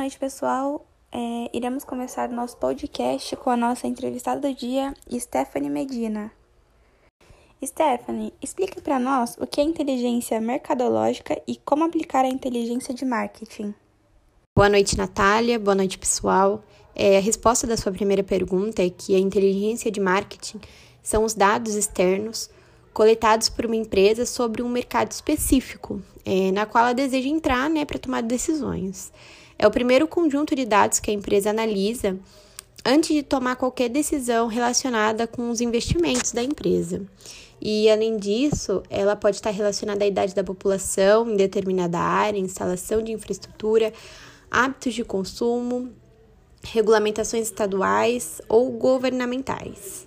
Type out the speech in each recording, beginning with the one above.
Boa noite, pessoal. É, iremos começar o nosso podcast com a nossa entrevistada do dia, Stephanie Medina. Stephanie, explique para nós o que é inteligência mercadológica e como aplicar a inteligência de marketing. Boa noite, Natália. Boa noite, pessoal. É, a resposta da sua primeira pergunta é que a inteligência de marketing são os dados externos coletados por uma empresa sobre um mercado específico, é, na qual ela deseja entrar né, para tomar decisões. É o primeiro conjunto de dados que a empresa analisa antes de tomar qualquer decisão relacionada com os investimentos da empresa. E, além disso, ela pode estar relacionada à idade da população em determinada área, instalação de infraestrutura, hábitos de consumo, regulamentações estaduais ou governamentais.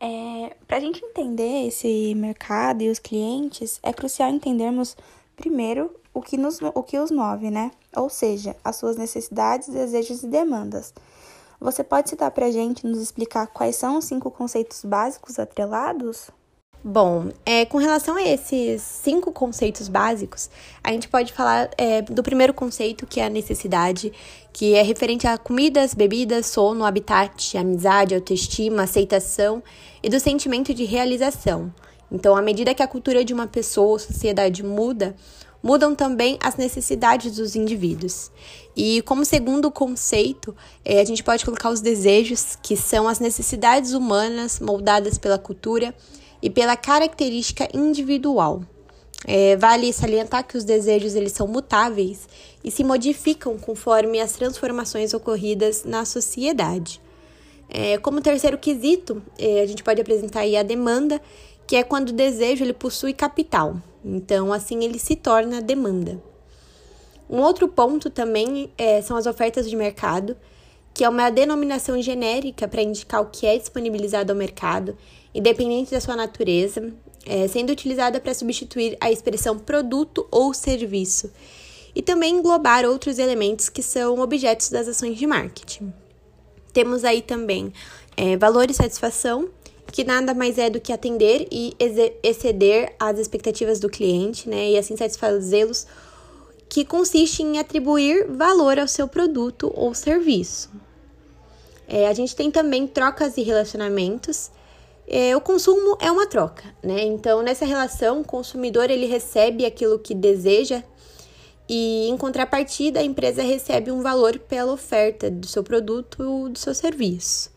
É, Para a gente entender esse mercado e os clientes, é crucial entendermos, primeiro, o que, nos, o que os move, né? Ou seja, as suas necessidades, desejos e demandas. Você pode citar para a gente nos explicar quais são os cinco conceitos básicos atrelados? Bom, é, com relação a esses cinco conceitos básicos, a gente pode falar é, do primeiro conceito, que é a necessidade, que é referente a comidas, bebidas, sono, habitat, amizade, autoestima, aceitação e do sentimento de realização. Então, à medida que a cultura de uma pessoa ou sociedade muda, mudam também as necessidades dos indivíduos. E como segundo conceito, é, a gente pode colocar os desejos, que são as necessidades humanas moldadas pela cultura e pela característica individual. É, vale salientar que os desejos eles são mutáveis e se modificam conforme as transformações ocorridas na sociedade. É, como terceiro quesito, é, a gente pode apresentar a demanda, que é quando o desejo ele possui capital. Então, assim, ele se torna demanda. Um outro ponto também é, são as ofertas de mercado, que é uma denominação genérica para indicar o que é disponibilizado ao mercado independente da sua natureza, é, sendo utilizada para substituir a expressão produto ou serviço, e também englobar outros elementos que são objetos das ações de marketing. Temos aí também é, valor e satisfação, que nada mais é do que atender e exceder as expectativas do cliente, né, e assim satisfazê-los, que consiste em atribuir valor ao seu produto ou serviço. É, a gente tem também trocas e relacionamentos, é, o consumo é uma troca, né? Então, nessa relação, o consumidor ele recebe aquilo que deseja e, em contrapartida, a empresa recebe um valor pela oferta do seu produto ou do seu serviço.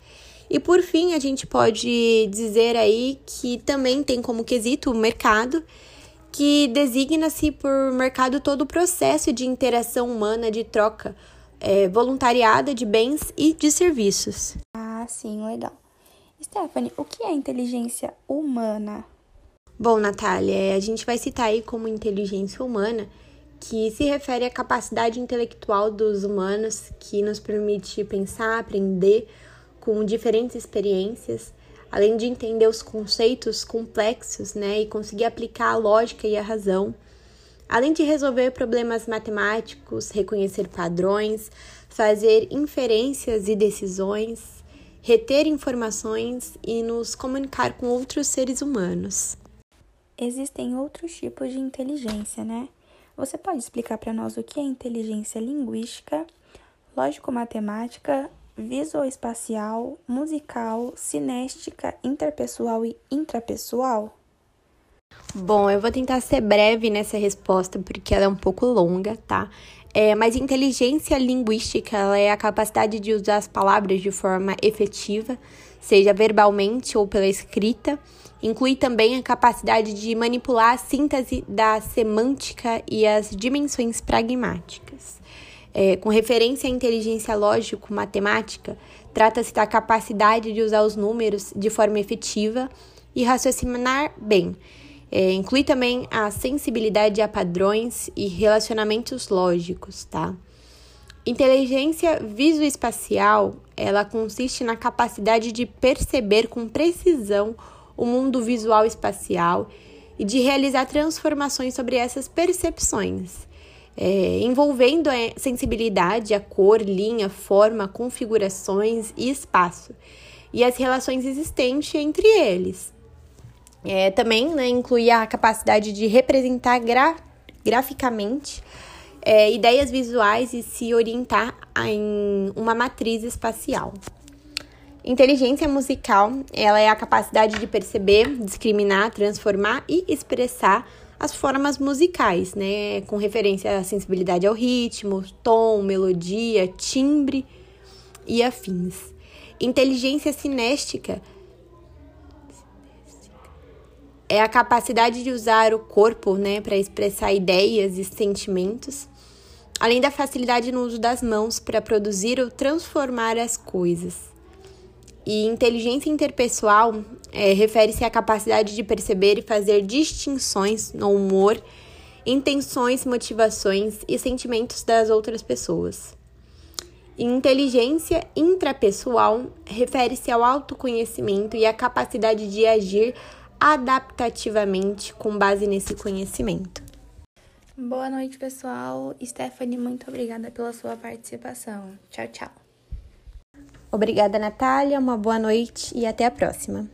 E por fim, a gente pode dizer aí que também tem como quesito o mercado, que designa-se por mercado todo o processo de interação humana, de troca é, voluntariada de bens e de serviços. Ah, sim, legal. Stephanie, o que é inteligência humana? Bom, Natália, a gente vai citar aí como inteligência humana, que se refere à capacidade intelectual dos humanos que nos permite pensar, aprender com diferentes experiências, além de entender os conceitos complexos, né, e conseguir aplicar a lógica e a razão, além de resolver problemas matemáticos, reconhecer padrões, fazer inferências e decisões, reter informações e nos comunicar com outros seres humanos. Existem outros tipos de inteligência, né? Você pode explicar para nós o que é inteligência linguística, lógico-matemática, visuoespacial, musical, cinéstica, interpessoal e intrapessoal? Bom, eu vou tentar ser breve nessa resposta porque ela é um pouco longa, tá? É, mas inteligência linguística é a capacidade de usar as palavras de forma efetiva, seja verbalmente ou pela escrita. Inclui também a capacidade de manipular a síntese da semântica e as dimensões pragmáticas. É, com referência à inteligência lógico-matemática, trata-se da capacidade de usar os números de forma efetiva e raciocinar bem é, inclui também a sensibilidade a padrões e relacionamentos lógicos, tá? Inteligência visoespacial, ela consiste na capacidade de perceber com precisão o mundo visual espacial e de realizar transformações sobre essas percepções, é, envolvendo a sensibilidade, a cor, linha, forma, configurações e espaço, e as relações existentes entre eles. É, também né, inclui a capacidade de representar gra graficamente é, ideias visuais e se orientar em uma matriz espacial. Inteligência musical, ela é a capacidade de perceber, discriminar, transformar e expressar as formas musicais, né, com referência à sensibilidade ao ritmo, tom, melodia, timbre e afins. Inteligência cinéstica é a capacidade de usar o corpo, né, para expressar ideias e sentimentos, além da facilidade no uso das mãos para produzir ou transformar as coisas. E inteligência interpessoal é, refere-se à capacidade de perceber e fazer distinções no humor, intenções, motivações e sentimentos das outras pessoas. E inteligência intrapessoal refere-se ao autoconhecimento e à capacidade de agir adaptativamente com base nesse conhecimento. Boa noite, pessoal. Stephanie, muito obrigada pela sua participação. Tchau, tchau. Obrigada, Natália. Uma boa noite e até a próxima.